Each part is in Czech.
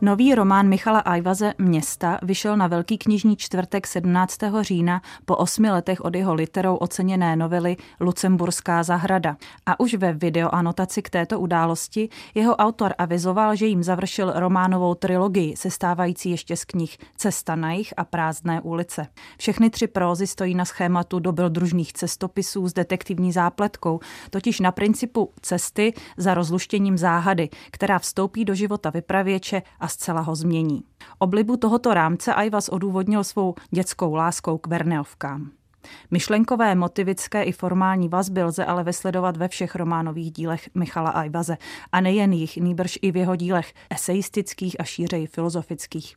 Nový román Michala Ajvaze Města vyšel na Velký knižní čtvrtek 17. října po osmi letech od jeho literou oceněné novely Lucemburská zahrada. A už ve videoanotaci k této události jeho autor avizoval, že jim završil románovou trilogii, sestávající ještě z knih Cesta na jich a Prázdné ulice. Všechny tři prózy stojí na schématu dobrodružných cestopisů s detektivní zápletkou, totiž na principu cesty za rozluštěním záhady, která vstoupí do života vypravěče a zcela ho změní. Oblibu tohoto rámce Ajvas odůvodnil svou dětskou láskou k Verneovkám. Myšlenkové, motivické i formální vazby lze ale vysledovat ve všech románových dílech Michala Ajvaze a nejen jich, nýbrž i v jeho dílech eseistických a šířej filozofických.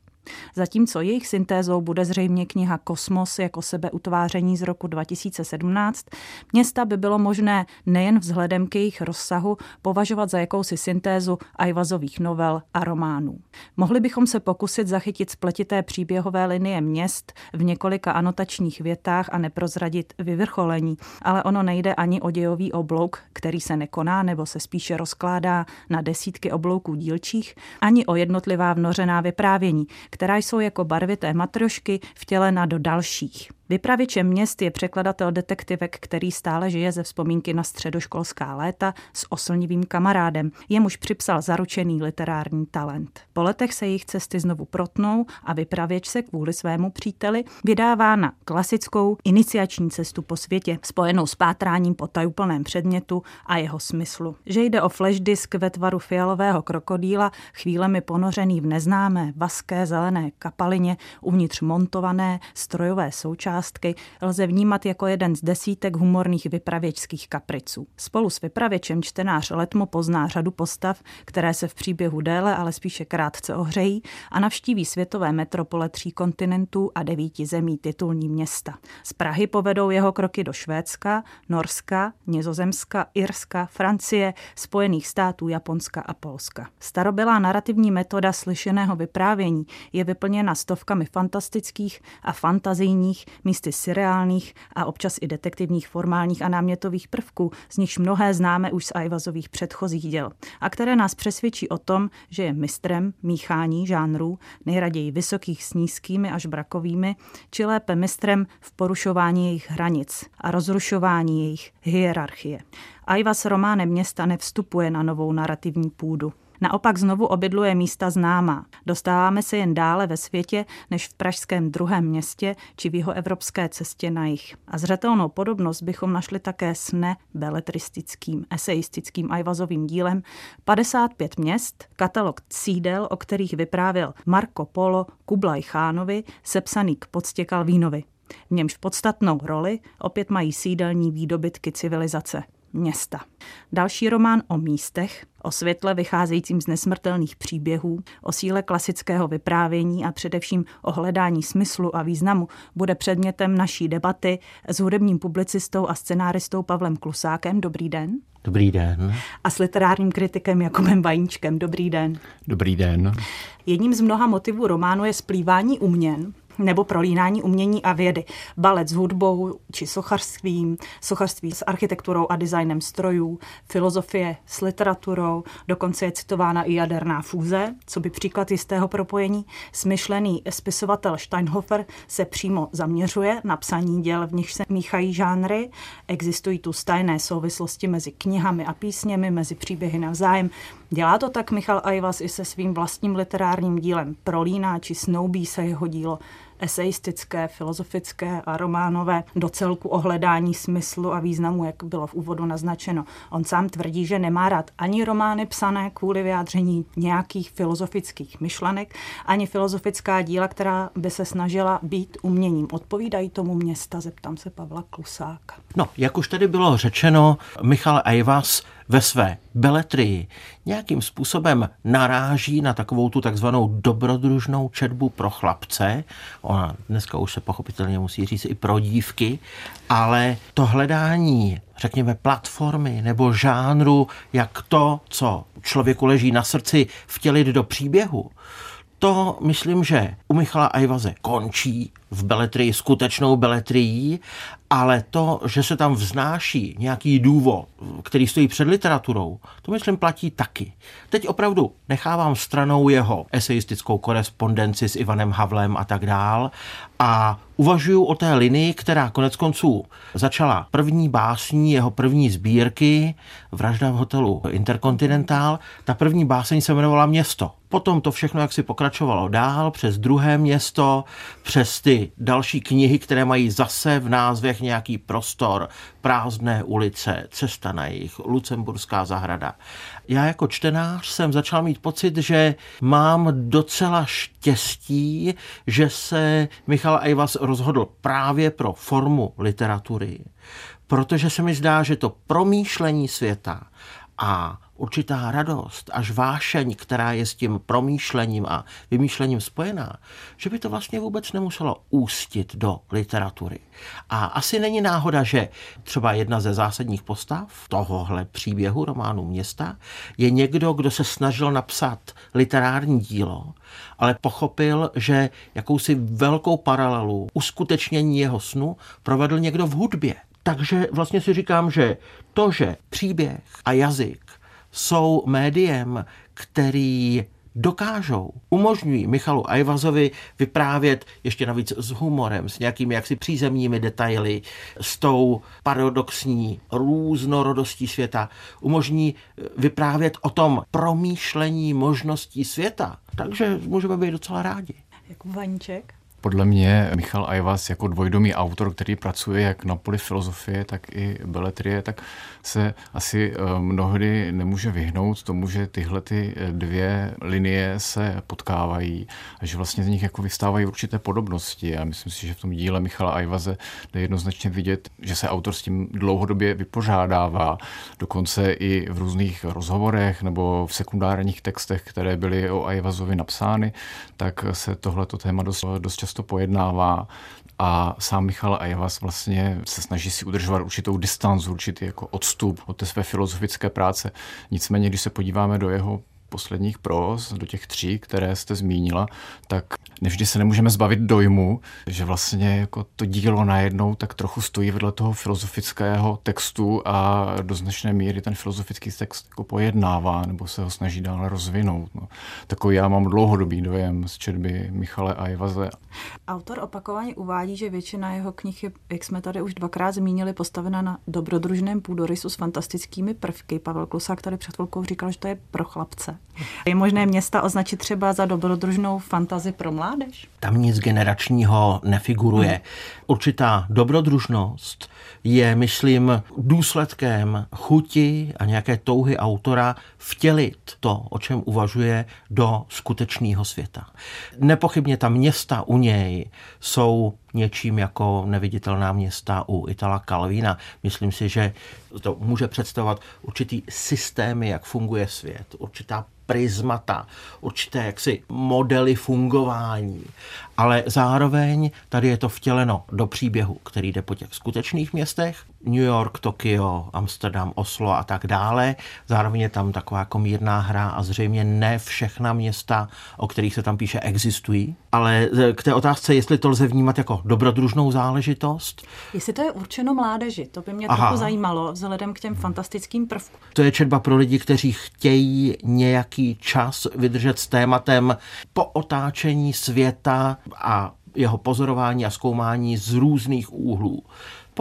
Zatímco jejich syntézou bude zřejmě kniha Kosmos jako sebeutváření z roku 2017, města by bylo možné nejen vzhledem k jejich rozsahu považovat za jakousi syntézu ajvazových novel a románů. Mohli bychom se pokusit zachytit spletité příběhové linie měst v několika anotačních větách a neprozradit vyvrcholení, ale ono nejde ani o dějový oblouk, který se nekoná nebo se spíše rozkládá na desítky oblouků dílčích, ani o jednotlivá vnořená vyprávění, která jsou jako barvité matrošky vtělena do dalších. Vypravěčem měst je překladatel detektivek, který stále žije ze vzpomínky na středoškolská léta s oslnivým kamarádem, jemuž připsal zaručený literární talent. Po letech se jejich cesty znovu protnou a vypravěč se kvůli svému příteli vydává na klasickou iniciační cestu po světě, spojenou s pátráním po tajuplném předmětu a jeho smyslu. Že jde o flash disk ve tvaru fialového krokodýla, chvílemi ponořený v neznámé, vaské zelené kapalině, uvnitř montované strojové součásti, částky lze vnímat jako jeden z desítek humorných vypravěčských kapriců. Spolu s vypravěčem čtenář letmo pozná řadu postav, které se v příběhu déle, ale spíše krátce ohřejí a navštíví světové metropole tří kontinentů a devíti zemí titulní města. Z Prahy povedou jeho kroky do Švédska, Norska, Nizozemska, Irska, Francie, Spojených států, Japonska a Polska. Starobylá narrativní metoda slyšeného vyprávění je vyplněna stovkami fantastických a fantazijních, místy surreálních a občas i detektivních formálních a námětových prvků, z nichž mnohé známe už z Ajvazových předchozích děl a které nás přesvědčí o tom, že je mistrem míchání žánrů, nejraději vysokých s nízkými až brakovými, či lépe mistrem v porušování jejich hranic a rozrušování jejich hierarchie. Ajvas románem města nevstupuje na novou narrativní půdu. Naopak znovu obydluje místa známá. Dostáváme se jen dále ve světě, než v pražském druhém městě či v jeho evropské cestě na jich. A zřetelnou podobnost bychom našli také s nebeletristickým, eseistickým ajvazovým dílem 55 měst, katalog sídel, o kterých vyprávěl Marco Polo Kublaj Chánovi, sepsaný k poctě Kalvínovi. V němž podstatnou roli opět mají sídelní výdobytky civilizace města. Další román o místech, o světle vycházejícím z nesmrtelných příběhů, o síle klasického vyprávění a především o hledání smyslu a významu bude předmětem naší debaty s hudebním publicistou a scenáristou Pavlem Klusákem. Dobrý den. Dobrý den. A s literárním kritikem Jakubem Vajíčkem. Dobrý den. Dobrý den. Jedním z mnoha motivů románu je splývání uměn, nebo prolínání umění a vědy. Balet s hudbou či sochařstvím, sochařství s architekturou a designem strojů, filozofie s literaturou, dokonce je citována i jaderná fúze, co by příklad jistého propojení. Smyšlený spisovatel Steinhofer se přímo zaměřuje na psaní děl, v nich se míchají žánry. Existují tu stajné souvislosti mezi knihami a písněmi, mezi příběhy navzájem. Dělá to tak Michal Ajvas i se svým vlastním literárním dílem. Prolíná či snoubí se jeho dílo eseistické, filozofické a románové do celku ohledání smyslu a významu, jak bylo v úvodu naznačeno. On sám tvrdí, že nemá rád ani romány psané kvůli vyjádření nějakých filozofických myšlenek, ani filozofická díla, která by se snažila být uměním. Odpovídají tomu města, zeptám se Pavla Klusáka. No, jak už tady bylo řečeno, Michal Ajvas ve své beletrii nějakým způsobem naráží na takovou tu takzvanou dobrodružnou četbu pro chlapce. Ona dneska už se pochopitelně musí říct i pro dívky, ale to hledání, řekněme, platformy nebo žánru, jak to, co člověku leží na srdci, vtělit do příběhu, To myslím, že u Michala Ajvaze končí v beletrii skutečnou beletrií, ale to, že se tam vznáší nějaký důvod, který stojí před literaturou, to myslím platí taky. Teď opravdu nechávám stranou jeho eseistickou korespondenci s Ivanem Havlem a tak dál a uvažuju o té linii, která konec konců začala první básní jeho první sbírky Vražda v hotelu Intercontinental. Ta první báseň se jmenovala Město. Potom to všechno jak si pokračovalo dál, přes druhé město, přes ty další knihy, které mají zase v názvech nějaký prostor, prázdné ulice, cesta na jich, Lucemburská zahrada. Já jako čtenář jsem začal mít pocit, že mám docela štěstí, že se Michal Ajvas rozhodl právě pro formu literatury, protože se mi zdá, že to promýšlení světa a určitá radost, až vášeň, která je s tím promýšlením a vymýšlením spojená, že by to vlastně vůbec nemuselo ústit do literatury. A asi není náhoda, že třeba jedna ze zásadních postav tohohle příběhu románu Města je někdo, kdo se snažil napsat literární dílo, ale pochopil, že jakousi velkou paralelu uskutečnění jeho snu provedl někdo v hudbě. Takže vlastně si říkám, že to, že příběh a jazyk jsou médiem, který dokážou, umožňují Michalu Ajvazovi vyprávět ještě navíc s humorem, s nějakými jaksi přízemními detaily, s tou paradoxní různorodostí světa, umožní vyprávět o tom promýšlení možností světa. Takže můžeme být docela rádi. Jakub Vaníček? Podle mě Michal Ajvas jako dvojdomý autor, který pracuje jak na poli filozofie, tak i beletrie, tak se asi eh, mnohdy nemůže vyhnout tomu, že tyhle ty eh, dvě linie se potkávají a že vlastně z nich jako vystávají určité podobnosti. A myslím si, že v tom díle Michala Ajvaze jde jednoznačně vidět, že se autor s tím dlouhodobě vypořádává. Dokonce i v různých rozhovorech nebo v sekundárních textech, které byly o Ajvazovi napsány, tak se tohleto téma dost, dost často pojednává a sám Michal Ajvas vlastně se snaží si udržovat určitou distancu, určitý jako odstup od té své filozofické práce. Nicméně, když se podíváme do jeho posledních pros, do těch tří, které jste zmínila, tak nevždy se nemůžeme zbavit dojmu, že vlastně jako to dílo najednou tak trochu stojí vedle toho filozofického textu a do značné míry ten filozofický text jako pojednává nebo se ho snaží dále rozvinout. No. Takový já mám dlouhodobý dojem z četby Michale a Ivaze. Autor opakovaně uvádí, že většina jeho knih je, jak jsme tady už dvakrát zmínili, postavena na dobrodružném půdorysu s fantastickými prvky. Pavel Klusák tady před chvilkou říkal, že to je pro chlapce. Je možné města označit třeba za dobrodružnou fantazi pro mládež? Tam nic generačního nefiguruje. Hmm. Určitá dobrodružnost je, myslím, důsledkem chuti a nějaké touhy autora vtělit to, o čem uvažuje, do skutečného světa. Nepochybně ta města u něj jsou něčím jako neviditelná města u Itala Calvina. Myslím si, že to může představovat určitý systémy, jak funguje svět, určitá prismata, určité jaksi modely fungování. Ale zároveň tady je to vtěleno do příběhu, který jde po těch skutečných městech, New York, Tokio, Amsterdam, Oslo a tak dále. Zároveň je tam taková jako mírná hra a zřejmě ne všechna města, o kterých se tam píše, existují. Ale k té otázce, jestli to lze vnímat jako dobrodružnou záležitost. Jestli to je určeno mládeži, to by mě Aha. trochu zajímalo, vzhledem k těm fantastickým prvkům. To je četba pro lidi, kteří chtějí nějaký čas vydržet s tématem po otáčení světa a jeho pozorování a zkoumání z různých úhlů.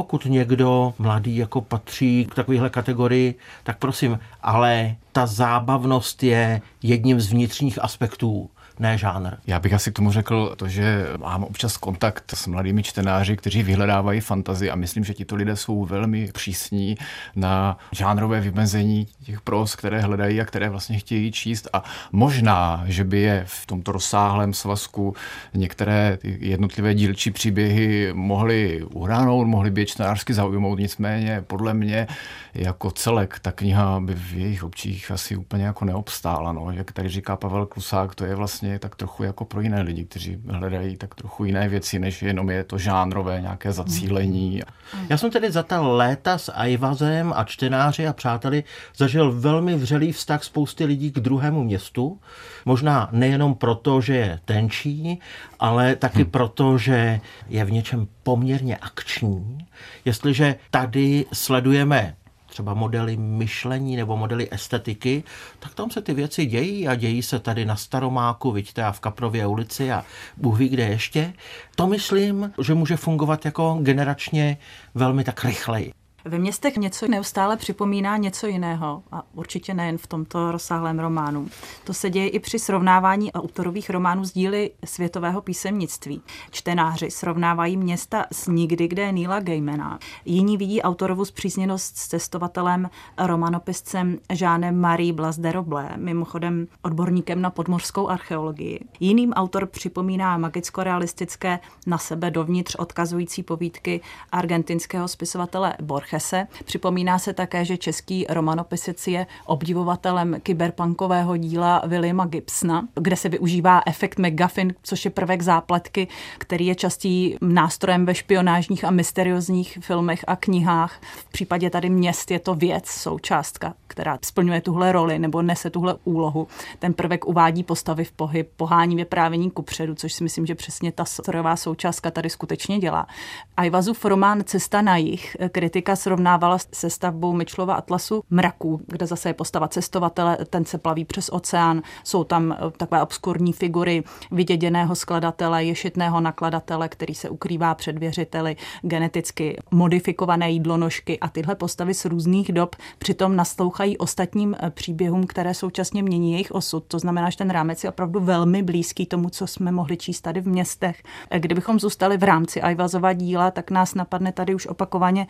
Pokud někdo mladý jako patří k takovéhle kategorii, tak prosím, ale ta zábavnost je jedním z vnitřních aspektů ne žánr. Já bych asi k tomu řekl to, že mám občas kontakt s mladými čtenáři, kteří vyhledávají fantazy a myslím, že tito lidé jsou velmi přísní na žánrové vymezení těch pros, které hledají a které vlastně chtějí číst a možná, že by je v tomto rozsáhlém svazku některé jednotlivé dílčí příběhy mohly uhránout, mohly by je čtenářsky zaujmout, nicméně podle mě jako celek ta kniha by v jejich občích asi úplně jako neobstála. No. Jak tady říká Pavel Klusák, to je vlastně vlastně tak trochu jako pro jiné lidi, kteří hledají tak trochu jiné věci, než jenom je to žánrové nějaké zacílení. Já jsem tedy za ta léta s Ajvazem a čtenáři a přáteli zažil velmi vřelý vztah spousty lidí k druhému městu. Možná nejenom proto, že je tenčí, ale taky hmm. proto, že je v něčem poměrně akční. Jestliže tady sledujeme třeba modely myšlení nebo modely estetiky, tak tam se ty věci dějí a dějí se tady na Staromáku, vidíte, a v Kaprově ulici a Bůh ví kde ještě. To myslím, že může fungovat jako generačně velmi tak rychleji. Ve městech něco neustále připomíná něco jiného a určitě nejen v tomto rozsáhlém románu. To se děje i při srovnávání autorových románů z díly světového písemnictví. Čtenáři srovnávají města s Nikdy, kde je Nila Gaimana. Jiní vidí autorovu zpřízněnost s cestovatelem, romanopiscem Žánem Marie Blas de Roble, mimochodem odborníkem na podmořskou archeologii. Jiným autor připomíná magicko-realistické na sebe dovnitř odkazující povídky argentinského spisovatele Borges Borgese. Připomíná se také, že český romanopisec je obdivovatelem kyberpunkového díla Williama Gibsona, kde se využívá efekt McGuffin, což je prvek zápletky, který je častý nástrojem ve špionážních a mysteriózních filmech a knihách. V případě tady měst je to věc, součástka, která splňuje tuhle roli nebo nese tuhle úlohu. Ten prvek uvádí postavy v pohyb, pohání vyprávění kupředu, což si myslím, že přesně ta strojová součástka tady skutečně dělá. Ajvazův román Cesta na jich, kritika srovnávala se stavbou Mitchellova atlasu mraků, kde zase je postava cestovatele, ten se plaví přes oceán, jsou tam eh, takové obskurní figury vyděděného skladatele, ješitného nakladatele, který se ukrývá před věřiteli, geneticky modifikované jídlonožky a tyhle postavy z různých dob přitom naslouchají ostatním eh, příběhům, které současně mění jejich osud. To znamená, že ten rámec je opravdu velmi blízký tomu, co jsme mohli číst tady v městech. Eh, kdybychom zůstali v rámci Ajvazova díla, tak nás napadne tady už opakovaně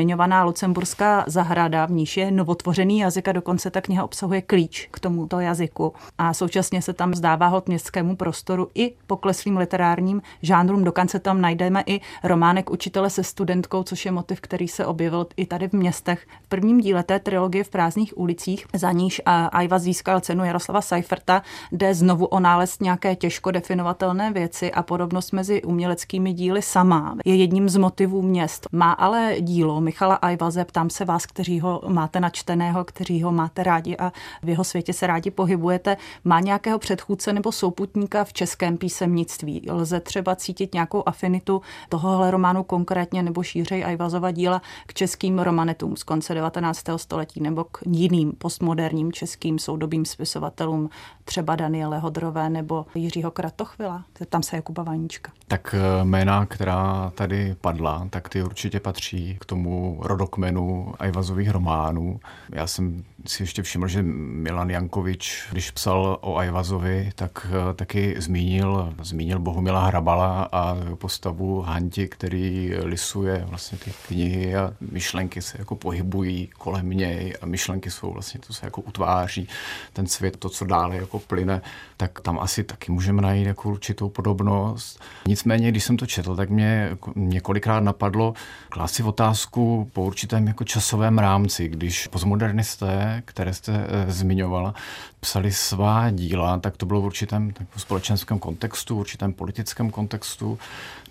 zmiňovaná Lucemburská zahrada, v níž je novotvořený jazyk a dokonce ta kniha obsahuje klíč k tomuto jazyku. A současně se tam zdává hod městskému prostoru i pokleslým literárním žánrům. Dokonce tam najdeme i románek učitele se studentkou, což je motiv, který se objevil i tady v městech. V prvním díle té trilogie v prázdných ulicích, za níž Ajva získal cenu Jaroslava Seiferta, jde znovu o nález nějaké těžko definovatelné věci a podobnost mezi uměleckými díly sama je jedním z motivů měst. Má ale dílo Michala Ajvaze. Ptám se vás, kteří ho máte načteného, kteří ho máte rádi a v jeho světě se rádi pohybujete. Má nějakého předchůdce nebo souputníka v českém písemnictví? Lze třeba cítit nějakou afinitu tohohle románu konkrétně nebo šířej Ajvazova díla k českým romanetům z konce 19. století nebo k jiným postmoderním českým soudobým spisovatelům, třeba Daniele Hodrové nebo Jiřího Kratochvila? Tam se Jakuba Vaníčka. Tak eh, jména, která tady padla, tak ty určitě patří k tomu rodokmenu Ajvazových románů. Já jsem si ještě všiml, že Milan Jankovič, když psal o Ajvazovi, tak eh, taky zmínil, zmínil Bohumila Hrabala a postavu Hanti, který lisuje vlastně ty knihy a myšlenky se jako pohybují kolem něj a myšlenky jsou vlastně, to se jako utváří ten svět, to, co dále jako plyne, tak tam asi taky můžeme najít jako určitou podobnost. Nicméně, když jsem to četl, tak mě několikrát napadlo klást si otázku po určitém jako časovém rámci, když postmodernisté které jste e, zmiňovala, psali svá díla, tak to bylo v určitém společenském kontextu, v určitém politickém kontextu,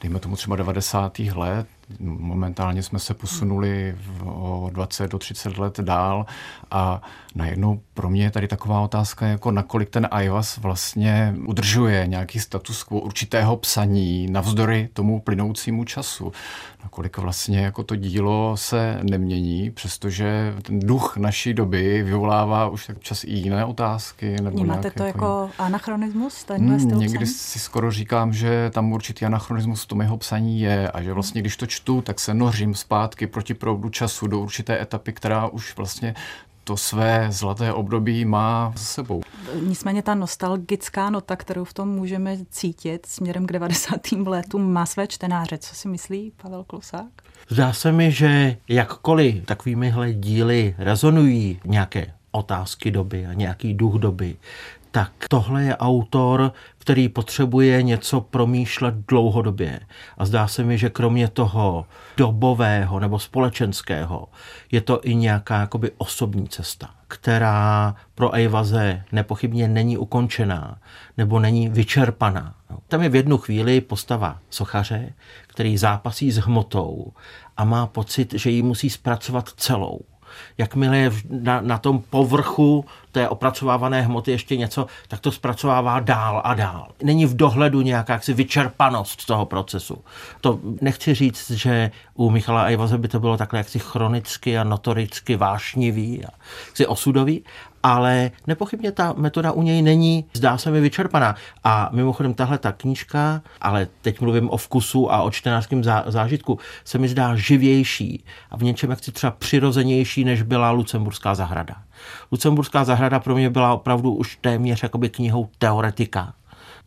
dejme tomu třeba 90. let, momentálně jsme se posunuli o 20 do 30 let dál a najednou pro mě je tady taková otázka, jako nakolik ten iOS vlastně udržuje nějaký status quo určitého psaní navzdory tomu plynoucímu času. Nakolik vlastně jako to dílo se nemění, přestože ten duch naší doby vyvolává už tak čas i jiné otázky. Nebo Vnímáte to jako, jako anachronismus? Hmm, někdy si skoro říkám, že tam určitý anachronismus tom jeho psaní je a že vlastně když to čtu, tak se nořím zpátky proti proudu času do určité etapy, která už vlastně to své zlaté období má s sebou. Nicméně ta nostalgická nota, kterou v tom můžeme cítit směrem k 90. letům, má své čtenáře. Co si myslí Pavel Klusák? Zdá se mi, že jakkoliv takovýmihle díly rezonují nějaké otázky doby a nějaký duch doby, tak tohle je autor, který potřebuje něco promýšlet dlouhodobě. A zdá se mi, že kromě toho dobového nebo společenského je to i nějaká jakoby osobní cesta, která pro Eivaze nepochybně není ukončená nebo není vyčerpaná. Tam je v jednu chvíli postava sochaře, který zápasí s hmotou a má pocit, že ji musí zpracovat celou jakmile je na, na tom povrchu té opracovávané hmoty ještě něco, tak to zpracovává dál a dál. Není v dohledu nějaká jaksi vyčerpanost toho procesu. To nechci říct, že u Michala Ajvaze by to bylo takhle jaksi chronicky a notoricky vášnivý a jaksi osudový, ale nepochybně ta metoda u něj není, zdá se mi, vyčerpaná. A mimochodem tahle ta knížka, ale teď mluvím o vkusu a o čtenářském zážitku, se mi zdá živější a v něčem jaksi třeba přirozenější, než byla Lucemburská zahrada. Lucemburská zahrada pro mě byla opravdu už téměř jakoby knihou teoretika.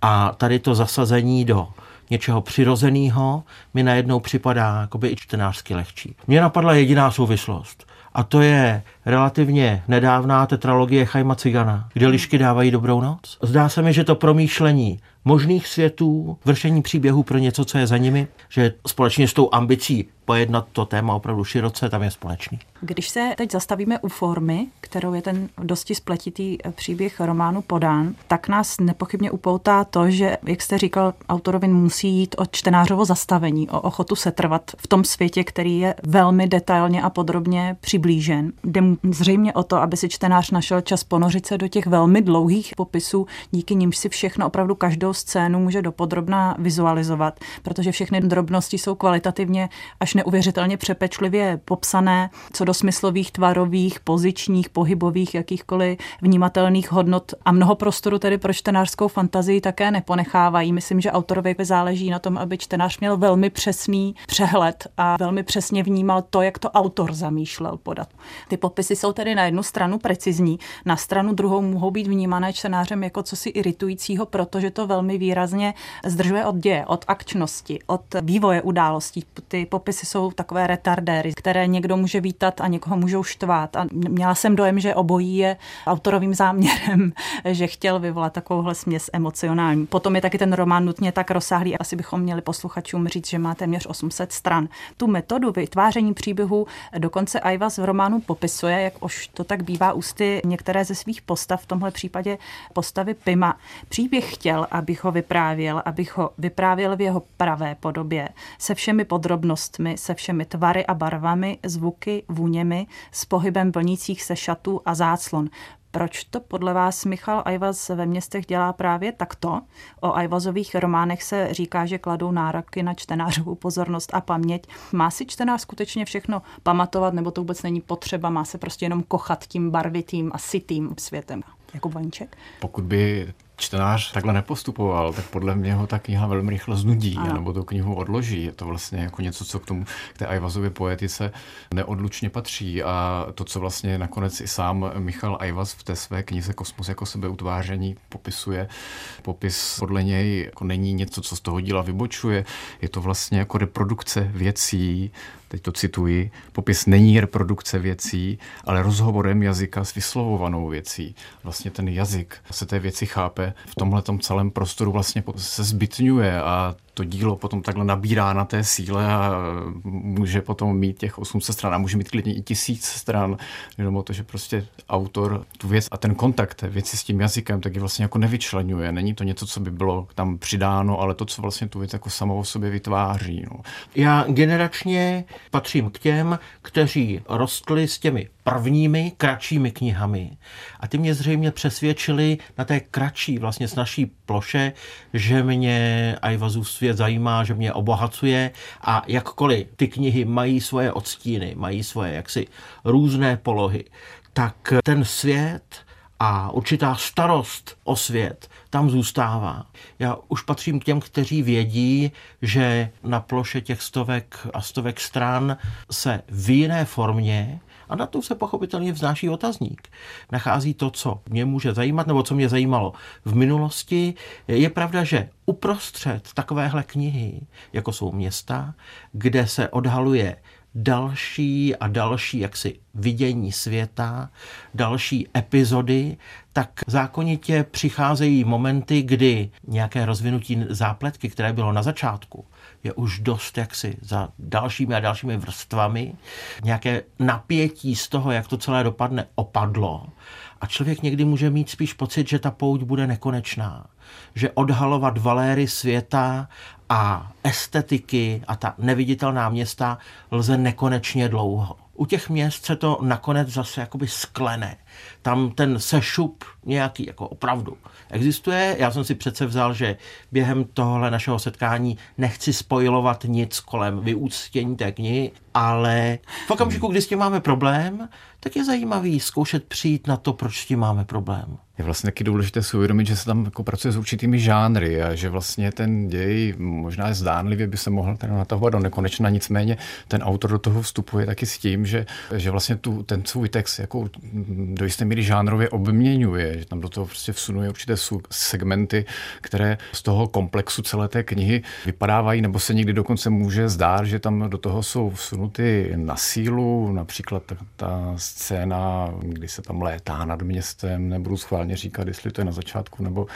A tady to zasazení do něčeho přirozeného mi najednou připadá jakoby i čtenářsky lehčí. Mně napadla jediná souvislost a to je relativně nedávná tetralogie Chajma Cigana, kde lišky dávají dobrou noc. Zdá se mi, že to promýšlení možných světů, vršení příběhů pro něco, co je za nimi, že společně s tou ambicí pojednat to téma opravdu široce, tam je společný. Když se teď zastavíme u formy, kterou je ten dosti spletitý příběh románu podán, tak nás nepochybně upoutá to, že, jak jste říkal, autorovi musí jít o čtenářovo zastavení, o ochotu setrvat v tom světě, který je velmi detailně a podrobně přiblížen. Jde mu zřejmě o to, aby si čtenář našel čas ponořit se do těch velmi dlouhých popisů, díky nimž si všechno opravdu každou scénu může dopodrobná vizualizovat, protože všechny drobnosti jsou kvalitativně až neuvěřitelně přepečlivě popsané, co do smyslových, tvarových, pozičních, pohybových, jakýchkoliv vnímatelných hodnot a mnoho prostoru tedy pro čtenářskou fantazii také neponechávají. Myslím, že autorovi záleží na tom, aby čtenář měl velmi přesný přehled a velmi přesně vnímal to, jak to autor zamýšlel podat. Ty popisy jsou tedy na jednu stranu precizní, na stranu druhou mohou být vnímané čtenářem jako cosi iritujícího, protože to velmi výrazně zdržuje od děje, od akčnosti, od vývoje událostí. Ty popisy jsou takové retardéry, které někdo může vítat a někoho můžou štvát. A měla jsem dojem, že obojí je autorovým záměrem, že chtěl vyvolat takovouhle směs emocionální. Potom je taky ten román nutně tak rozsáhlý, asi bychom měli posluchačům říct, že má téměř 800 stran. Tu metodu vytváření příběhu dokonce Aivas v románu popisuje, jak už to tak bývá ústy některé ze svých postav, v tomhle případě postavy Pima. Příběh chtěl, abych ho vyprávěl, abych ho vyprávěl v jeho pravé podobě, se všemi podrobnostmi, se všemi tvary a barvami, zvuky, vůněmi, s pohybem vlnících se šatů a záclon. Proč to podle vás Michal Ajvaz ve městech dělá právě takto? O Ajvazových románech se říká, že kladou nároky na čtenářovou pozornost a paměť. Má si čtenář skutečně všechno pamatovat, nebo to vůbec není potřeba, má se prostě jenom kochat tím barvitým a sitým světem? Jako Vaníček? Pokud by čtenář takhle nepostupoval, tak podle mě ho ta kniha velmi rychle znudí, ano. nebo tu knihu odloží. Je to vlastně jako něco, co k tomu, k té Ajvazově poetice neodlučně patří a to, co vlastně nakonec i sám Michal Ajvaz v té své knize Kosmos jako sebeutváření popisuje. Popis podle něj jako není něco, co z toho díla vybočuje, je to vlastně jako reprodukce věcí, teď to cituji, popis není reprodukce věcí, ale rozhovorem jazyka s vyslovovanou věcí. Vlastně ten jazyk se té věci chápe v tomhle celém prostoru vlastně se zbytňuje a to dílo potom takhle nabírá na té síle a může potom mít těch 800 stran a může mít klidně i tisíc stran, jenom o to, že prostě autor tu věc a ten kontakt té věci s tím jazykem tak vlastně jako nevyčlenuje. Není to něco, co by bylo tam přidáno, ale to, co vlastně tu věc jako samo o sobě vytváří. No. Já generačně patřím k těm, kteří rostli s těmi prvními kratšími knihami. A ty mě zřejmě přesvědčili na té kratší, vlastně s naší ploše, že mě Ajvazův svět zajímá, že mě obohacuje a jakkoliv ty knihy mají svoje odstíny, mají svoje jaksi různé polohy, tak ten svět a určitá starost o svět tam zůstává. Já už patřím k těm, kteří vědí, že na ploše těch stovek a stovek stran se v jiné formě a na to se pochopitelně vznáší otazník. Nachází to, co mě může zajímat, nebo co mě zajímalo v minulosti. Je pravda, že uprostřed takovéhle knihy, jako jsou města, kde se odhaluje další a další jaksi vidění světa, další epizody, tak zákonitě přicházejí momenty, kdy nějaké rozvinutí zápletky, které bylo na začátku, je už dost jaksi za dalšími a dalšími vrstvami. Nějaké napětí z toho, jak to celé dopadne, opadlo. A člověk někdy může mít spíš pocit, že ta pouť bude nekonečná. Že odhalovat valéry světa a estetiky a ta neviditelná města lze nekonečně dlouho. U těch měst se to nakonec zase jakoby sklene. Tam ten sešup nějaký jako opravdu existuje. Já jsem si přece vzal, že během tohohle našeho setkání nechci spojovat nic kolem vyúctění té knihy, ale v okamžiku, kdy s tím máme problém, tak je zajímavý zkoušet přijít na to, proč s tím máme problém. Je vlastně taky důležité si uvědomit, že se tam jako pracuje s určitými žánry a že vlastně ten děj možná zdánlivě by se mohl teda natahovat do nekonečna, nicméně ten autor do toho vstupuje taky s tím, že, že vlastně tu, ten svůj text jako do jisté míry žánrově obměňuje, že tam do toho prostě vsunuje určité segmenty, které z toho komplexu celé té knihy vypadávají, nebo se někdy dokonce může zdát, že tam do toho jsou vsunuty na sílu, například ta, ta scéna, kdy se tam létá nad městem, nebudu schválně říkat, jestli to je na začátku nebo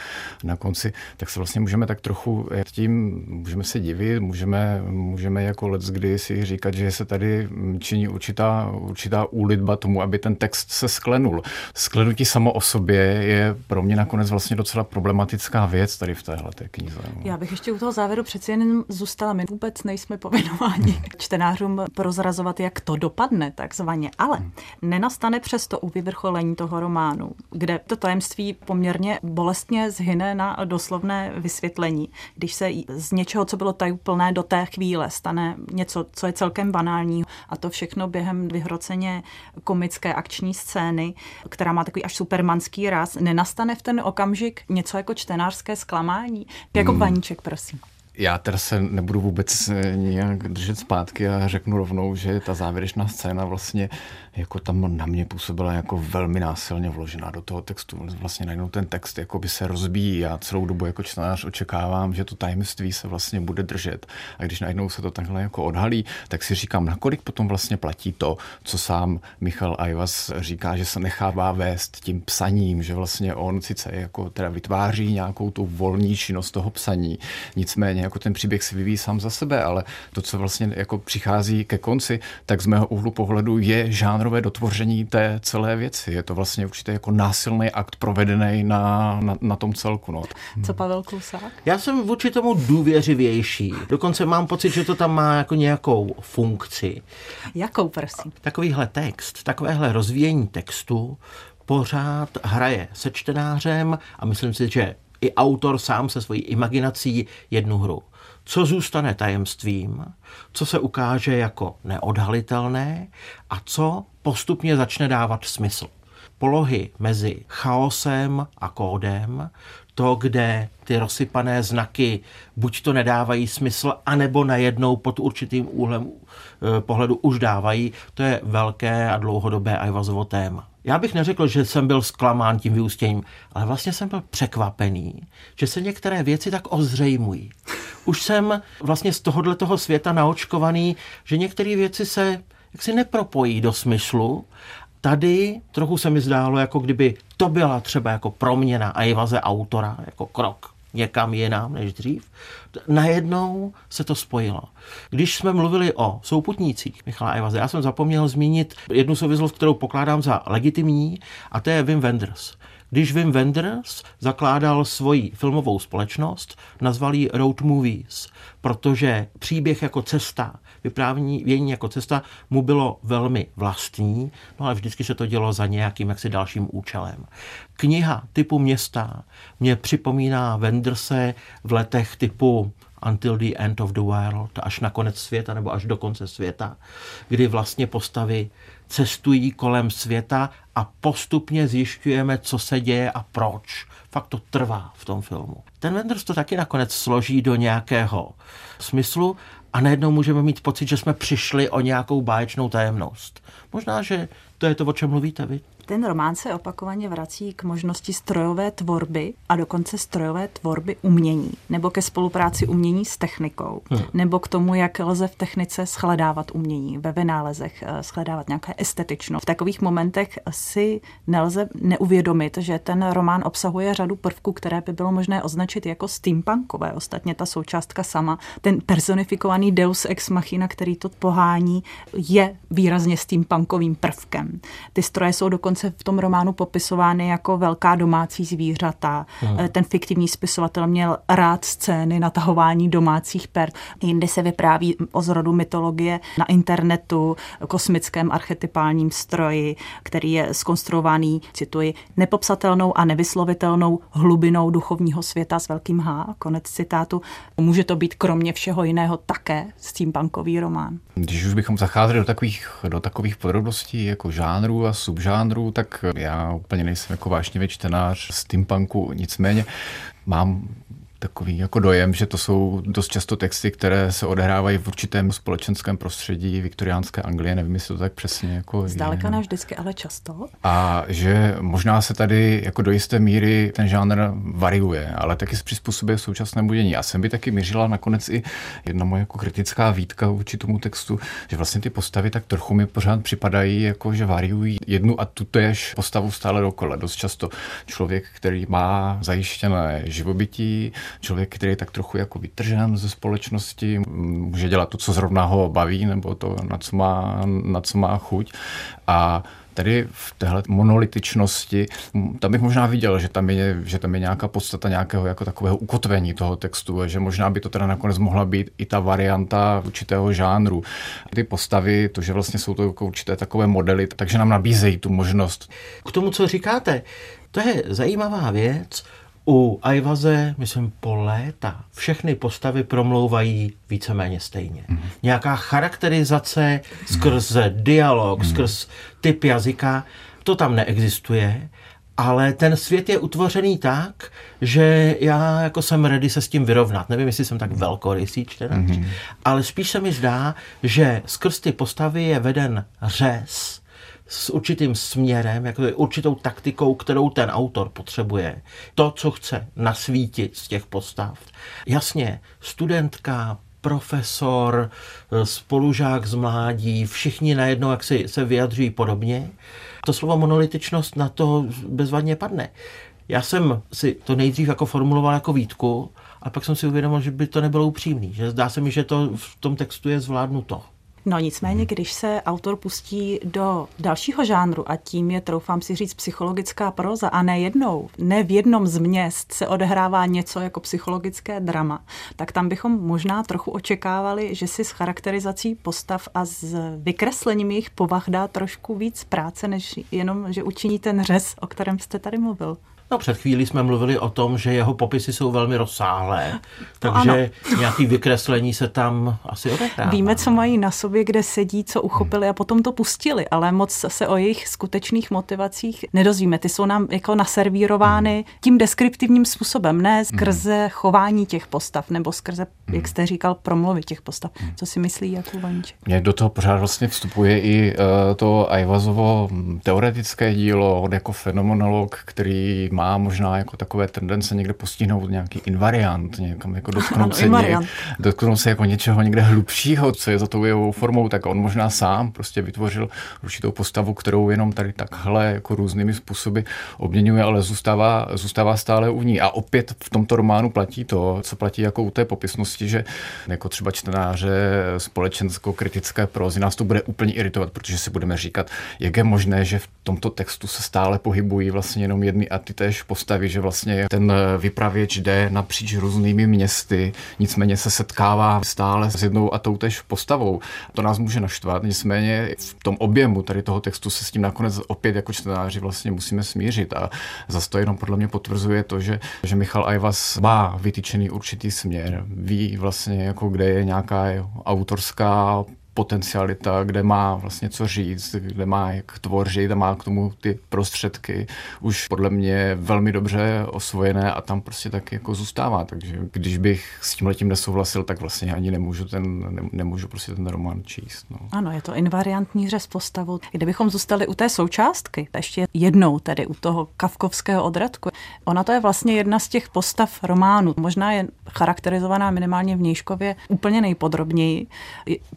na konci, tak se vlastně můžeme tak trochu tím, můžeme se divit, můžeme, můžeme jako let kdy si říkat, že se tady činí určitá, určitá úlitba tomu, aby ten text se sklenul. Sklenutí samo o sobě je pro mě nakonec vlastně docela problematická věc tady v téhle té knize. Já bych ještě u toho závěru přeci jen zůstala. My vůbec nejsme povinováni čtenářům prozrazovat, jak to dopadne takzvaně, ale nenastane přesto u vyvrcholení toho románu, kde to tajemství poměrně bolestně zhyne na doslovné vysvětlení. Když se z něčeho, co bylo tajuplné do té chvíle, stane něco, co je celkem banální a to všechno během vyhroceně komické akční scény, která má takový až supermanský ráz, nenastane v ten okamžik něco jako čtenářské zklamání? Jako hmm. paníček, prosím. Já teda se nebudu vůbec eh, nějak držet zpátky a řeknu rovnou, že ta závěrečná scéna vlastně jako tam na mě působila jako velmi násilně vložená do toho textu. Vlastně najednou ten text jako by se rozbíjí. Já celou dobu jako čtenář očekávám, že to tajemství se vlastně bude držet. A když najednou se to takhle jako odhalí, tak si říkám, nakolik potom vlastně platí to, co sám Michal Ajvas říká, že se nechává vést tím psaním, že vlastně on sice jako teda vytváří nějakou tu volní činnost toho psaní, nicméně jako ten příběh se vyvíjí sám za sebe, ale to, co vlastně jako přichází ke konci, tak z mého úhlu pohledu je žánrové dotvoření té celé věci. Je to vlastně určitě jako násilný akt provedený na, na, na tom celku. No. Co Pavel Klusák? Já jsem vůči tomu důvěřivější. Dokonce mám pocit, že to tam má jako nějakou funkci. Jakou, prosím? Takovýhle text, takovéhle rozvíjení textu pořád hraje se čtenářem a myslím si, že i autor sám se svojí imaginací jednu hru. Co zůstane tajemstvím, co se ukáže jako neodhalitelné a co postupně začne dávat smysl. Polohy mezi chaosem a kódem, to, kde ty rozsypané znaky buď to nedávají smysl, anebo najednou pod určitým úhlem eh, pohledu už dávají, to je velké a dlouhodobé Ajvazovo téma. Já bych neřekl, že jsem byl zklamán tím vyústěním, ale vlastně jsem byl překvapený, že se některé věci tak ozřejmují. Už jsem vlastně z tohohle toho světa naočkovaný, že některé věci se jaksi nepropojí do smyslu. Tady trochu se mi zdálo, jako kdyby to byla třeba jako proměna a evaze autora, jako krok někam jinam než dřív. Najednou se to spojilo. Když jsme mluvili o souputnících Michala Evaze, já jsem zapomněl zmínit jednu souvislost, kterou pokládám za legitimní, a to je Wim Wenders. Když Wim Wenders zakládal svoji filmovou společnost, nazval ji Road Movies, protože příběh jako cesta, vyprávění vění jako cesta mu bylo velmi vlastní, no ale vždycky se to dělo za nějakým jaksi dalším účelem. Kniha typu města mě připomíná Wenderse v letech typu Until the End of the World, až na konec světa nebo až do konce světa, kdy vlastně postavy cestují kolem světa a postupně zjišťujeme, co se děje a proč. Fakt to trvá v tom filmu. Ten Wenders to taky nakonec složí do nějakého smyslu a najednou můžeme mít pocit, že jsme přišli o nějakou báječnou tajemnost. Možná, že to je to, o čem mluvíte vy. Ten román se opakovaně vrací k možnosti strojové tvorby a dokonce strojové tvorby umění, nebo ke spolupráci umění s technikou, hmm. nebo k tomu, jak lze v technice shledávat umění, ve vynálezech eh, shledávat nějaké neestetično. V takových momentech si nelze neuvědomit, že ten román obsahuje řadu prvků, které by bylo možné označit jako steampunkové. Ostatně ta součástka sama, ten personifikovaný deus ex machina, který to pohání, je výrazně steampunkovým prvkem. Ty stroje jsou dokonce v tom románu popisovány jako velká domácí zvířata. Hmm. Ten fiktivní spisovatel měl rád scény natahování domácích per. Jindy se vypráví o zrodu mytologie na internetu, kosmickém archetypálním stroji, který je skonstruovaný, cituji, nepopsatelnou a nevyslovitelnou hlubinou duchovního světa s velkým H. Konec citátu. Může to být kromě všeho jiného také steampunkový román. Když už bychom zacházeli do takových, do takových podrobností jako žánrů a subžánrů, tak já úplně nejsem jako vášnivý čtenář steampunku, nicméně mám takový jako dojem, že to jsou dost často texty, které se odehrávají v určitém společenském prostředí viktoriánské Anglie, nevím, jestli to tak přesně jako Zdaleka ne vždycky, ale často. A že možná se tady jako do jisté míry ten žánr variuje, ale taky se přizpůsobuje současnému dění. Já jsem by taky mířila nakonec i jedna moje jako kritická výtka vůči tomu textu, že vlastně ty postavy tak trochu mi pořád připadají, jako že variují jednu a tu tež postavu stále dokola. Dost často člověk, který má zajištěné živobytí, člověk, který je tak trochu jako vytržen ze společnosti, může dělat to, co zrovna ho baví, nebo to, na co má, na co má chuť. A tady v téhle monolitičnosti, tam bych možná viděl, že tam je, že tam je nějaká podstata nějakého jako takového ukotvení toho textu, že možná by to teda nakonec mohla být i ta varianta určitého žánru. Ty postavy, to, že vlastně jsou to jako určité takové modely, takže nám nabízejí tu možnost. K tomu, co říkáte, to je zajímavá věc. U Ajvaze, myslím, po léta všechny postavy promlouvají víceméně stejně. Mm. Nějaká charakterizace skrz dialog, mm. skrz typ jazyka, to tam neexistuje, ale ten svět je utvořený tak, že já jako jsem ready se s tím vyrovnat. Nevím, jestli jsem tak velkorysý čtenář, mm. ale spíš se mi zdá, že skrz ty postavy je veden řez, s určitým směrem, jako určitou taktikou, kterou ten autor potřebuje. To, co chce nasvítit z těch postav. Jasně, studentka, profesor, spolužák z mládí, všichni najednou jak si se vyjadřují podobně. To slovo monolitičnost na to bezvadně padne. Já jsem si to nejdřív jako formuloval jako výtku, a pak jsem si uvědomil, že by to nebylo upřímný, že zdá se mi, že to v tom textu je zvládnuto. No nicméně, když se autor pustí do dalšího žánru a tím je, troufám si říct, psychologická proza a ne jednou, ne v jednom z měst se odehrává něco jako psychologické drama, tak tam bychom možná trochu očekávali, že si s charakterizací postav a s vykreslením jejich povah dá trošku víc práce, než jenom, že učiní ten řez, o kterém jste tady mluvil. No před chvílí jsme mluvili o tom, že jeho popisy jsou velmi rozsáhlé, takže ano. nějaký vykreslení se tam asi odehrává. Víme, co mají na sobě, kde sedí, co uchopili a potom to pustili, ale moc se o jejich skutečných motivacích nedozvíme. Ty jsou nám jako naservírovány tím deskriptivním způsobem, ne skrze chování těch postav nebo skrze, jak jste říkal, promluvy těch postav. Co si myslí Jakub Vaníček? Mně do toho pořád vlastně vstupuje i uh, to Ajvazovo teoretické dílo, on jako fenomenolog, který má možná jako takové tendence někde postihnout nějaký invariant, někam jako dotknout, ano, se, invariant. Něk, dotknout se jako něčeho někde hlubšího, co je za tou jeho formou, tak on možná sám prostě vytvořil určitou postavu, kterou jenom tady takhle jako různými způsoby obměňuje, ale zůstává, zůstává stále u ní. A opět v tomto románu platí to, co platí jako u té popisnosti, že jako třeba čtenáře společensko-kritické prózy nás to bude úplně iritovat, protože si budeme říkat, jak je možné, že v tomto textu se stále pohybují vlastně jenom jedny a ty též postavy, že vlastně ten vypravěč jde napříč různými městy, nicméně se setkává stále s jednou a tou tež postavou. To nás může naštvat, nicméně v tom objemu tady toho textu se s tím nakonec opět jako čtenáři vlastně musíme smířit a zase to jenom podle mě potvrzuje to, že, že Michal Ajvas má vytyčený určitý směr, ví vlastně jako kde je nějaká autorská potencialita, kde má vlastně co říct, kde má jak tvořit a má k tomu ty prostředky už podle mě velmi dobře osvojené a tam prostě tak jako zůstává. Takže když bych s tím letím nesouhlasil, tak vlastně ani nemůžu ten, ne, nemůžu prostě ten román číst. No. Ano, je to invariantní řez postavu. Kdybychom zůstali u té součástky, ještě jednou tedy u toho kavkovského odradku, ona to je vlastně jedna z těch postav románu. Možná je charakterizovaná minimálně v Nějškově úplně nejpodrobněji,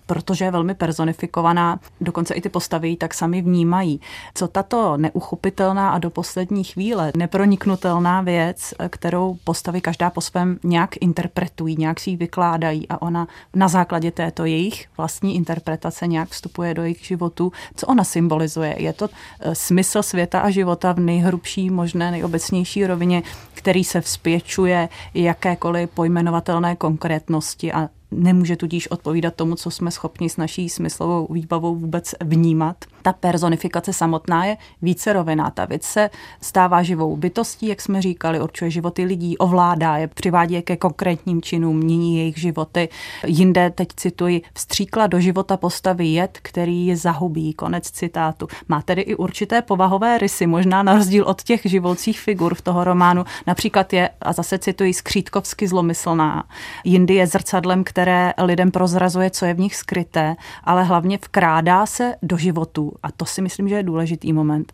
protože velmi personifikovaná, dokonce i ty postavy tak sami vnímají. Co tato neuchopitelná a do poslední chvíle neproniknutelná věc, kterou postavy každá po svém nějak interpretují, nějak si ji vykládají a ona na základě této jejich vlastní interpretace nějak vstupuje do jejich životů, co ona symbolizuje. Je to eh, smysl světa a života v nejhrubší možné, nejobecnější rovině, který se vzpěčuje jakékoliv pojmenovatelné konkrétnosti a nemůže tudíž odpovídat tomu, co jsme schopni s naší smyslovou výbavou vůbec vnímat. Ta personifikace samotná je více roviná. Ta věc se stává živou bytostí, jak jsme říkali, určuje životy lidí, ovládá je, přivádí je ke konkrétním činům, mění jejich životy. Jinde, teď cituji, vstříkla do života postavy jed, který je zahubí. Konec citátu. Má tedy i určité povahové rysy, možná na rozdíl od těch živoucích figur v toho románu. Například je, a zase cituji, skřítkovsky zlomyslná. Jindy je zrcadlem, které které lidem prozrazuje, co je v nich skryté, ale hlavně vkrádá se do životu. A to si myslím, že je důležitý moment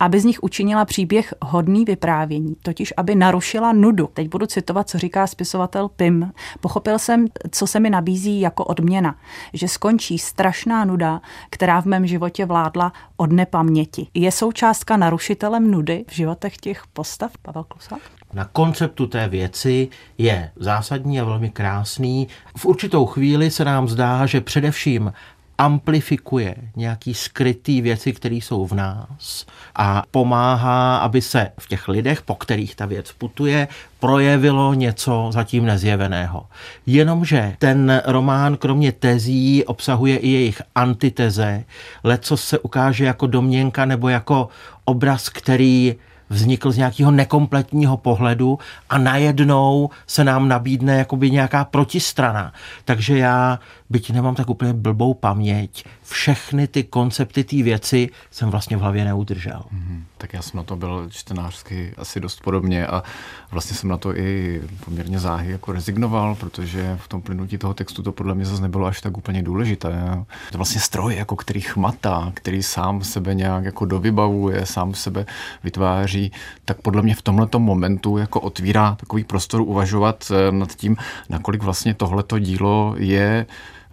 aby z nich učinila příběh hodný vyprávění, totiž aby narušila nudu. Teď budu citovat, co říká spisovatel Pim. Pochopil jsem, co se mi nabízí jako odměna, že skončí strašná nuda, která v mém životě vládla od nepaměti. Je součástka narušitelem nudy v životech těch postav, Pavel Klusák? Na konceptu té věci je zásadní a velmi krásný. V určitou chvíli se nám zdá, že především amplifikuje nějaký skrytý věci, které jsou v nás a pomáhá, aby se v těch lidech, po kterých ta věc putuje, projevilo něco zatím nezjeveného. Jenomže ten román kromě tezí obsahuje i jejich antiteze, leco se ukáže jako domněnka nebo jako obraz, který vznikl z nějakého nekompletního pohledu a najednou se nám nabídne jakoby nějaká protistrana. Takže já byť nemám tak úplně blbou paměť, všechny ty koncepty té věci jsem vlastně v hlavě neudržel. Mm-hmm. Tak já jsem na to byl čtenářsky asi dost podobně a vlastně jsem na to i poměrně záhy jako rezignoval, protože v tom plynutí toho textu to podle mě zase nebylo až tak úplně důležité. To vlastně stroj, jako který chmatá, který sám sebe nějak jako dovybavuje, sám sebe vytváří, tak podle mě v tomto momentu jako otvírá takový prostor uvažovat eh, nad tím, nakolik vlastně tohleto dílo je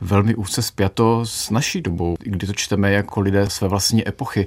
velmi úzce spjato s naší dobou, kdy to čteme jako lidé své vlastní epochy.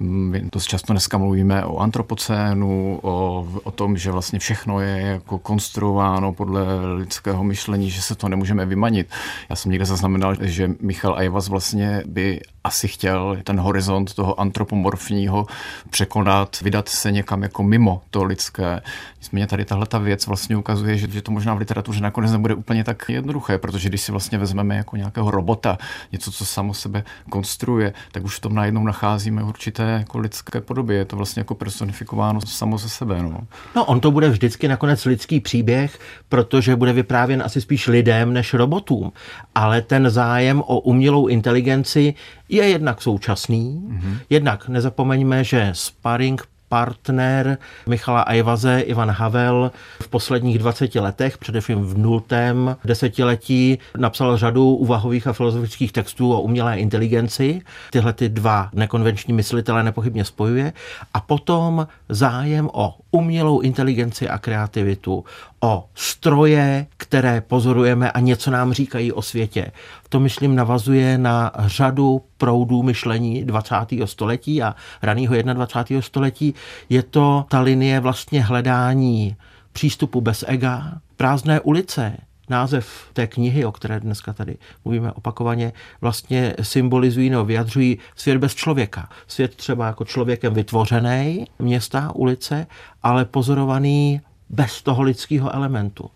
My dost často dneska mluvíme o antropocénu, o, o tom, že vlastně všechno je jako konstruováno podle lidského myšlení, že se to nemůžeme vymanit. Já jsem někde zaznamenal, že Michal Ajvas vlastně by asi chtěl ten horizont toho antropomorfního překonat, vydat se někam jako mimo to lidské. Nicméně tady tahle ta věc vlastně ukazuje, že, že to možná v literatuře nakonec nebude úplně tak jednoduché, protože když si vlastně vezmeme jako nějakého robota, něco, co samo sebe konstruuje, tak už v tom najednou nacházíme určité jako lidské podobě. Je to vlastně jako personifikováno samo ze sebe. No. no, on to bude vždycky nakonec lidský příběh, protože bude vyprávěn asi spíš lidem než robotům. Ale ten zájem o umělou inteligenci je jednak současný, mm-hmm. jednak nezapomeňme, že sparring partner Michala Ajvaze, Ivan Havel, v posledních 20 letech, především v nultém desetiletí, napsal řadu úvahových a filozofických textů o umělé inteligenci. Tyhle ty dva nekonvenční myslitele nepochybně spojuje. A potom zájem o umělou inteligenci a kreativitu, o stroje, které pozorujeme a něco nám říkají o světě. To, myslím, navazuje na řadu proudů myšlení 20. století a raného 21. století. Je to ta linie vlastně hledání přístupu bez ega, prázdné ulice, název té knihy, o které dneska tady mluvíme opakovaně, vlastně symbolizují nebo vyjadřují svět bez člověka. Svět třeba jako člověkem vytvořený, města, ulice, ale pozorovaný bez toho lidského elementu.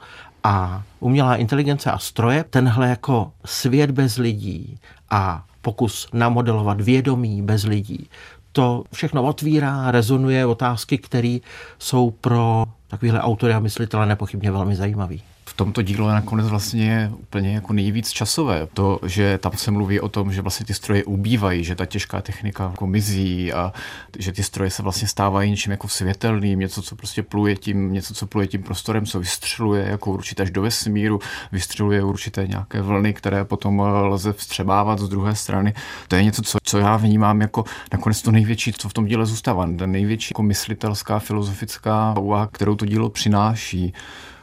A umělá inteligence a stroje, tenhle jako svět bez lidí a pokus namodelovat vědomí bez lidí, to všechno otvírá, rezonuje otázky, které jsou pro takovýhle autory a myslitele nepochybně velmi zajímavý tomto dílu nakonec vlastně je úplně jako nejvíc časové. To, že tam se mluví o tom, že vlastně ty stroje ubývají, že ta těžká technika jako mizí a že ty stroje se vlastně stávají něčím jako světelným, něco, co prostě pluje tím, něco, co pluje tím prostorem, co vystřeluje jako určitě až do vesmíru, vystřeluje určité nějaké vlny, které potom lze vstřebávat z druhé strany. To je něco, co, co já vnímám jako nakonec to největší, co v tom díle zůstává. Ten největší jako myslitelská, filozofická úvaha, kterou to dílo přináší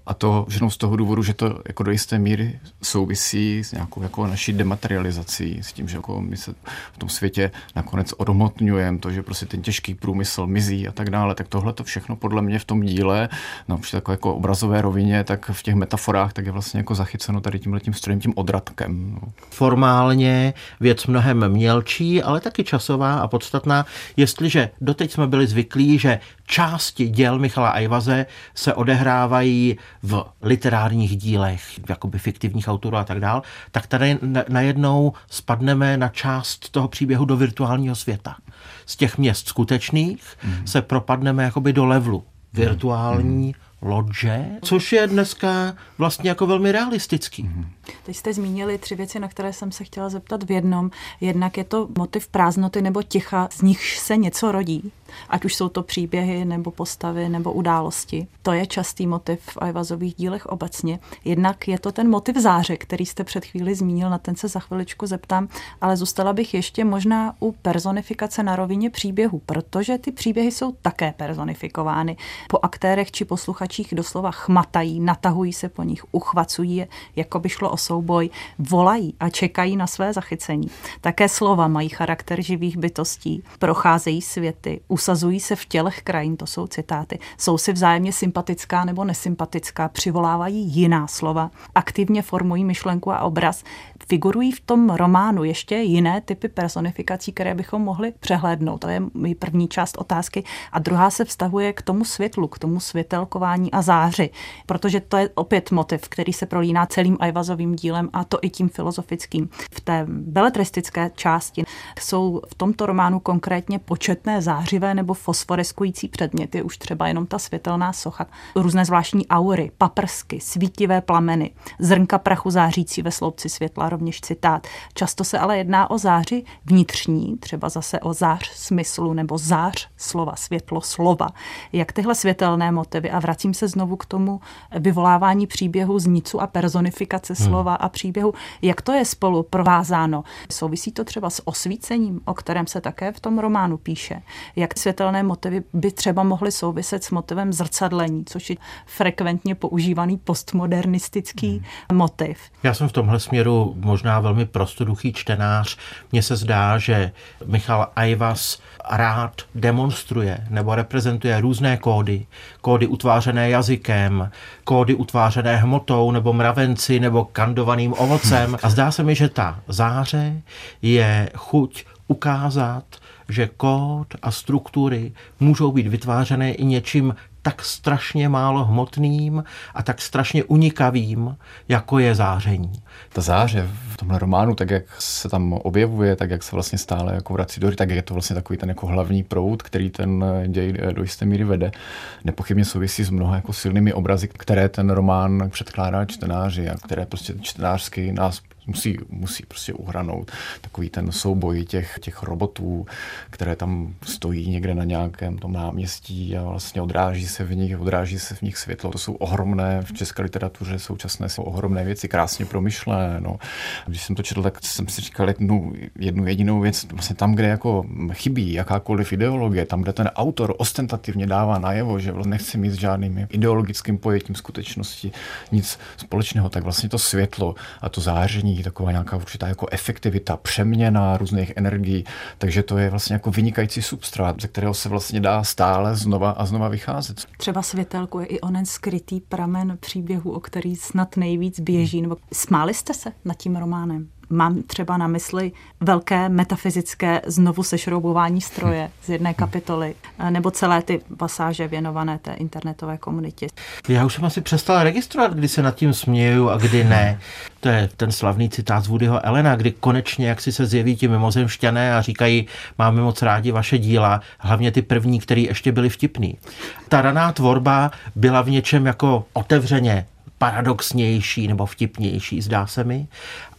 A to jenom z toho důvodu, že to jako do jisté míry souvisí s nějakou jako naší dematerializací, s tím, že jako my se v tom světě nakonec odhmotňujeme, to, že prostě ten těžký průmysl mizí a tak dále, tak tohle to všechno podle mě v tom díle, no při takové jako obrazové rovině, tak v těch metaforách, tak je vlastně jako zachyceno tady tím letím strojem, tím odradkem. No. Formálně věc mnohem mělčí, ale taky časová a podstatná, jestliže doteď jsme byli zvyklí, že části děl Michala Ajvaze se odehrávají v literárních dílech, jakoby fiktivních autorů a tak dál, tak tady najednou spadneme na část toho příběhu do virtuálního světa. Z těch měst skutečných mm. se propadneme jakoby do levelu virtuální mm lodže, což je dneska vlastně jako velmi realistický. Mm-hmm. Teď jste zmínili tři věci, na které jsem se chtěla zeptat v jednom. Jednak je to motiv prázdnoty nebo ticha, z nichž se něco rodí ať už jsou to příběhy nebo postavy nebo události. To je častý motiv v Ajvazových dílech obecně. Jednak je to ten motiv záře, který jste před chvíli zmínil, na ten se za chviličku zeptám, ale zůstala bych ještě možná u personifikace na rovině příběhu, protože ty příběhy jsou také personifikovány. Po aktérech či posluchačích doslova chmatají, natahují se po nich, uchvacují je, jako by šlo o souboj, volají a čekají na své zachycení. Také slova mají charakter živých bytostí, procházejí světy, usazují se v tělech krajin, to jsou citáty, jsou si vzájemně sympatická nebo nesympatická, přivolávají jiná slova, aktivně formují myšlenku a obraz. Figurují v tom románu ještě jiné typy personifikací, které bychom mohli přehlédnout. To je první část otázky. A druhá se vztahuje k tomu světlu, k tomu světelkování a záři, protože to je opět motiv, který se prolíná celým Ajvazovým dílem a to i tím filozofickým. V té beletristické části jsou v tomto románu konkrétně početné zářivé nebo fosforeskující předměty, už třeba jenom ta světelná socha, různé zvláštní aury, paprsky, svítivé plameny, zrnka prachu zářící ve sloupci světla, rovněž citát. Často se ale jedná o záři vnitřní, třeba zase o zář smyslu nebo zář slova, světlo slova. Jak tyhle světelné motivy, a vracím se znovu k tomu vyvolávání příběhu z nicu a personifikace hmm. slova a příběhu, jak to je spolu provázáno. Souvisí to třeba s osvícením, o kterém se také v tom románu píše. Jak světelné motivy by třeba mohly souviset s motivem zrcadlení, což je frekventně používaný postmodernistický hmm. motiv. Já jsem v tomhle směru možná velmi prostoduchý čtenář. Mně se zdá, že Michal Ajvas rád demonstruje nebo reprezentuje různé kódy. Kódy utvářené jazykem, kódy utvářené hmotou nebo mravenci nebo kandovaným ovocem. A zdá se mi, že ta záře je chuť ukázat že kód a struktury můžou být vytvářené i něčím tak strašně málo hmotným a tak strašně unikavým, jako je záření. Ta záře v tomhle románu, tak jak se tam objevuje, tak jak se vlastně stále jako vrací do tak je to vlastně takový ten jako hlavní proud, který ten děj do jisté míry vede. Nepochybně souvisí s mnoha jako silnými obrazy, které ten román předkládá čtenáři a které prostě čtenářsky nás musí, musí prostě uhranout takový ten souboj těch, těch robotů, které tam stojí někde na nějakém tom náměstí a vlastně odráží se v nich, odráží se v nich světlo. To jsou ohromné, v české literatuře současné jsou ohromné věci, krásně promyšlené. No. Když jsem to četl, tak jsem si říkal jednu, jednu jedinou věc, vlastně tam, kde jako chybí jakákoliv ideologie, tam, kde ten autor ostentativně dává najevo, že vlastně nechce mít s žádným ideologickým pojetím skutečnosti nic společného, tak vlastně to světlo a to záření taková nějaká určitá jako efektivita, přeměna různých energií, takže to je vlastně jako vynikající substrát, ze kterého se vlastně dá stále znova a znova vycházet. Třeba světelku je i onen skrytý pramen příběhu, o který snad nejvíc běží. Nebo smáli jste se nad tím románem? Mám třeba na mysli velké metafyzické znovu sešroubování stroje z jedné kapitoly, nebo celé ty pasáže věnované té internetové komunitě. Já už jsem asi přestal registrovat, kdy se nad tím směju a kdy ne. To je ten slavný citát z Woodyho Elena, kdy konečně jak si se zjeví ti mimozemšťané a říkají, máme moc rádi vaše díla, hlavně ty první, které ještě byly vtipný. Ta raná tvorba byla v něčem jako otevřeně paradoxnější nebo vtipnější, zdá se mi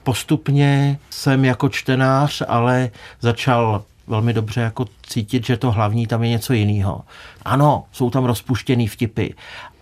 postupně jsem jako čtenář ale začal velmi dobře jako cítit, že to hlavní tam je něco jiného. Ano, jsou tam rozpuštěný vtipy,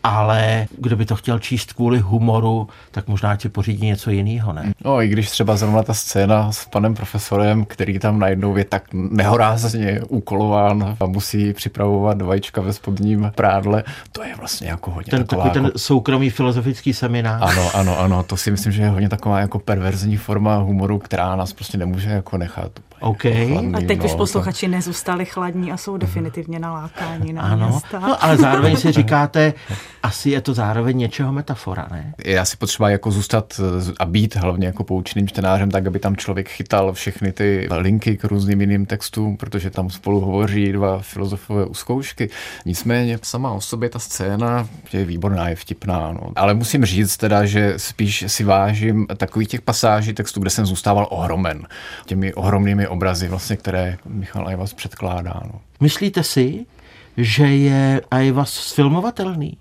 ale kdo by to chtěl číst kvůli humoru, tak možná ti pořídí něco jiného, ne? No, i když třeba zrovna ta scéna s panem profesorem, který tam najednou je tak nehorázně úkolován a musí připravovat vajíčka ve spodním prádle, to je vlastně jako hodně ten, taková... Takový jako... ten soukromý filozofický seminář. Ano, ano, ano, to si myslím, že je hodně taková jako perverzní forma humoru, která nás prostě nemůže jako nechat OK. Chladný, a teď no, už posluchači to... nezůstali chladní a jsou definitivně nalákáni na ano, města. No, ale zároveň si říkáte, asi je to zároveň něčeho metafora, ne? Já si potřeba jako zůstat a být hlavně jako poučným čtenářem, tak aby tam člověk chytal všechny ty linky k různým jiným textům, protože tam spolu hovoří dva filozofové u zkoušky. Nicméně sama o sobě ta scéna je výborná, je vtipná. No. Ale musím říct teda, že spíš si vážím takových těch pasáží textu, kde jsem zůstával ohromen těmi ohromnými obrazy, vlastně, které Michal Ajvas předkládá. No. Myslíte si, že je Ajvas sfilmovatelný?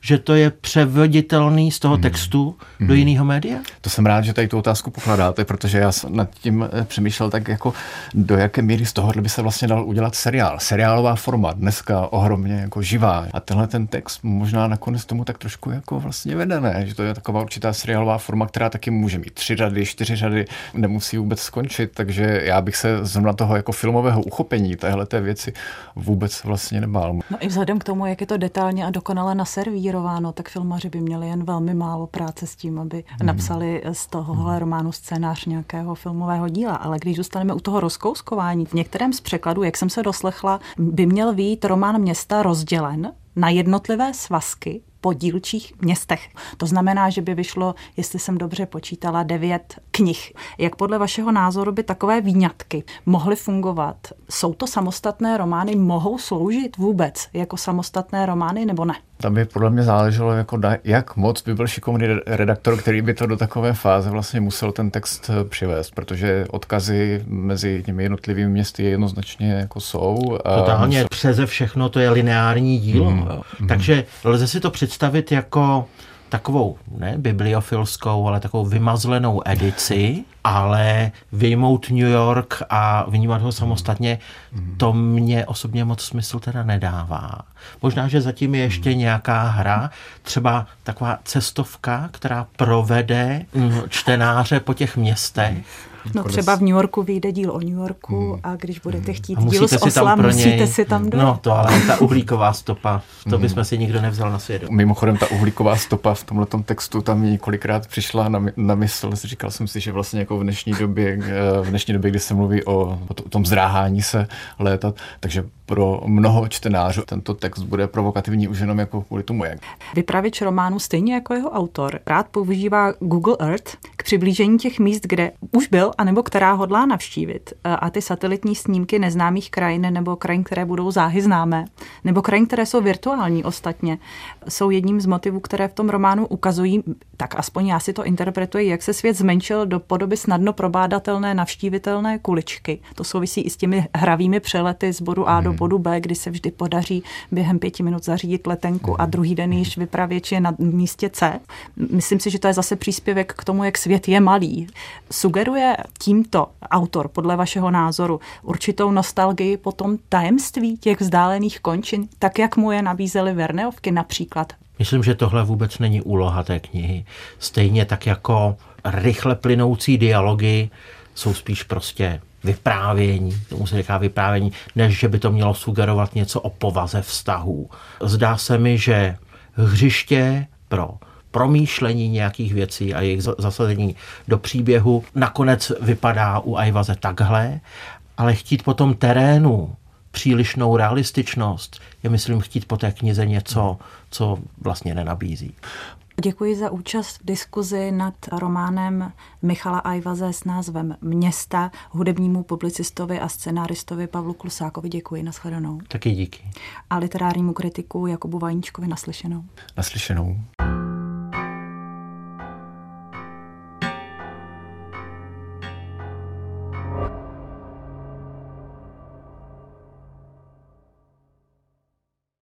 Že to je převoditelný z toho hmm. textu hmm. do jiného média? To jsem rád, že tady tu otázku pokládáte, protože já jsem nad tím eh, přemýšlel tak jako do jaké míry z tohohle by se vlastně dal udělat seriál. Seriálová forma, dneska ohromně jako živá. A tenhle ten text možná nakonec tomu tak trošku jako vlastně vede, ne? Že to je taková určitá seriálová forma, která taky může mít tři řady, čtyři řady, nemusí vůbec skončit, takže já bych se zrovna toho jako filmového uchopení téhle věci vůbec vlastně nebál. No i vzhledem k tomu, jak je to detailně a dokonale naservírováno, inspirováno, tak filmaři by měli jen velmi málo práce s tím, aby hmm. napsali z tohohle románu scénář nějakého filmového díla. Ale když zůstaneme u toho rozkouskování, v některém z překladů, jak jsem se doslechla, by měl být román města rozdělen na jednotlivé svazky po dílčích městech. To znamená, že by vyšlo, jestli jsem dobře počítala, devět knih. Jak podle vašeho názoru by takové výňatky mohly fungovat? Jsou to samostatné romány, mohou sloužit vůbec jako samostatné romány nebo ne? Tam by podle mě záleželo, jako da, jak moc by byl šikovný redaktor, který by to do takové fáze vlastně musel ten text eh, přivést, protože odkazy mezi těmi jednotlivými městy jednoznačně jako jsou. Totálně musel... přeze všechno to je lineární dílo. Mm, mm. Takže lze si to představit jako takovou, ne bibliofilskou, ale takovou vymazlenou edici, ale vyjmout New York a vnímat ho samostatně, to mě osobně moc smysl teda nedává. Možná, že zatím je ještě nějaká hra, třeba taková cestovka, která provede čtenáře po těch městech, No třeba v New Yorku vyjde díl o New Yorku hmm. a když budete chtít hmm. díl z Osla, musíte si tam dojet. No to ale ta uhlíková stopa, to hmm. bychom si nikdo nevzal na svědomí. Mimochodem ta uhlíková stopa v tomhle tom textu tam mi několikrát přišla na, na mysl. Říkal jsem si, že vlastně jako v dnešní době, eh, v dnešní době, kdy se mluví o, o tom zdráhání se létat, takže pro mnoho čtenářů tento text bude provokativní už jenom jako kvůli tomu, jak. Vypravěč románu stejně jako jeho autor rád používá Google Earth k přiblížení těch míst, kde už byl anebo která hodlá navštívit. A ty satelitní snímky neznámých krajin nebo krajin, které budou záhy známé, nebo krajin, které jsou virtuální ostatně, jsou jedním z motivů, které v tom románu ukazují, tak aspoň já si to interpretuji, jak se svět zmenšil do podoby snadno probádatelné, navštívitelné kuličky. To souvisí i s těmi hravými přelety z bodu A do. Bodu B, kdy se vždy podaří během pěti minut zařídit letenku a druhý den již vypravěč je na místě C. Myslím si, že to je zase příspěvek k tomu, jak svět je malý. Sugeruje tímto autor, podle vašeho názoru, určitou nostalgii po tom tajemství těch vzdálených končin, tak jak mu je nabízely Verneovky například? Myslím, že tohle vůbec není úloha té knihy. Stejně tak jako rychle plynoucí dialogy jsou spíš prostě vyprávění, tomu se říká vyprávění, než že by to mělo sugerovat něco o povaze vztahů. Zdá se mi, že hřiště pro promýšlení nějakých věcí a jejich zasazení do příběhu nakonec vypadá u Ajvaze takhle, ale chtít po tom terénu přílišnou realističnost je, myslím, chtít po té knize něco, co vlastně nenabízí. Děkuji za účast v diskuzi nad románem Michala Ajvaze s názvem Města hudebnímu publicistovi a scenáristovi Pavlu Klusákovi. Děkuji, nashledanou. Taky díky. A literárnímu kritiku Jakubu Vajničkovi naslyšenou. Naslyšenou.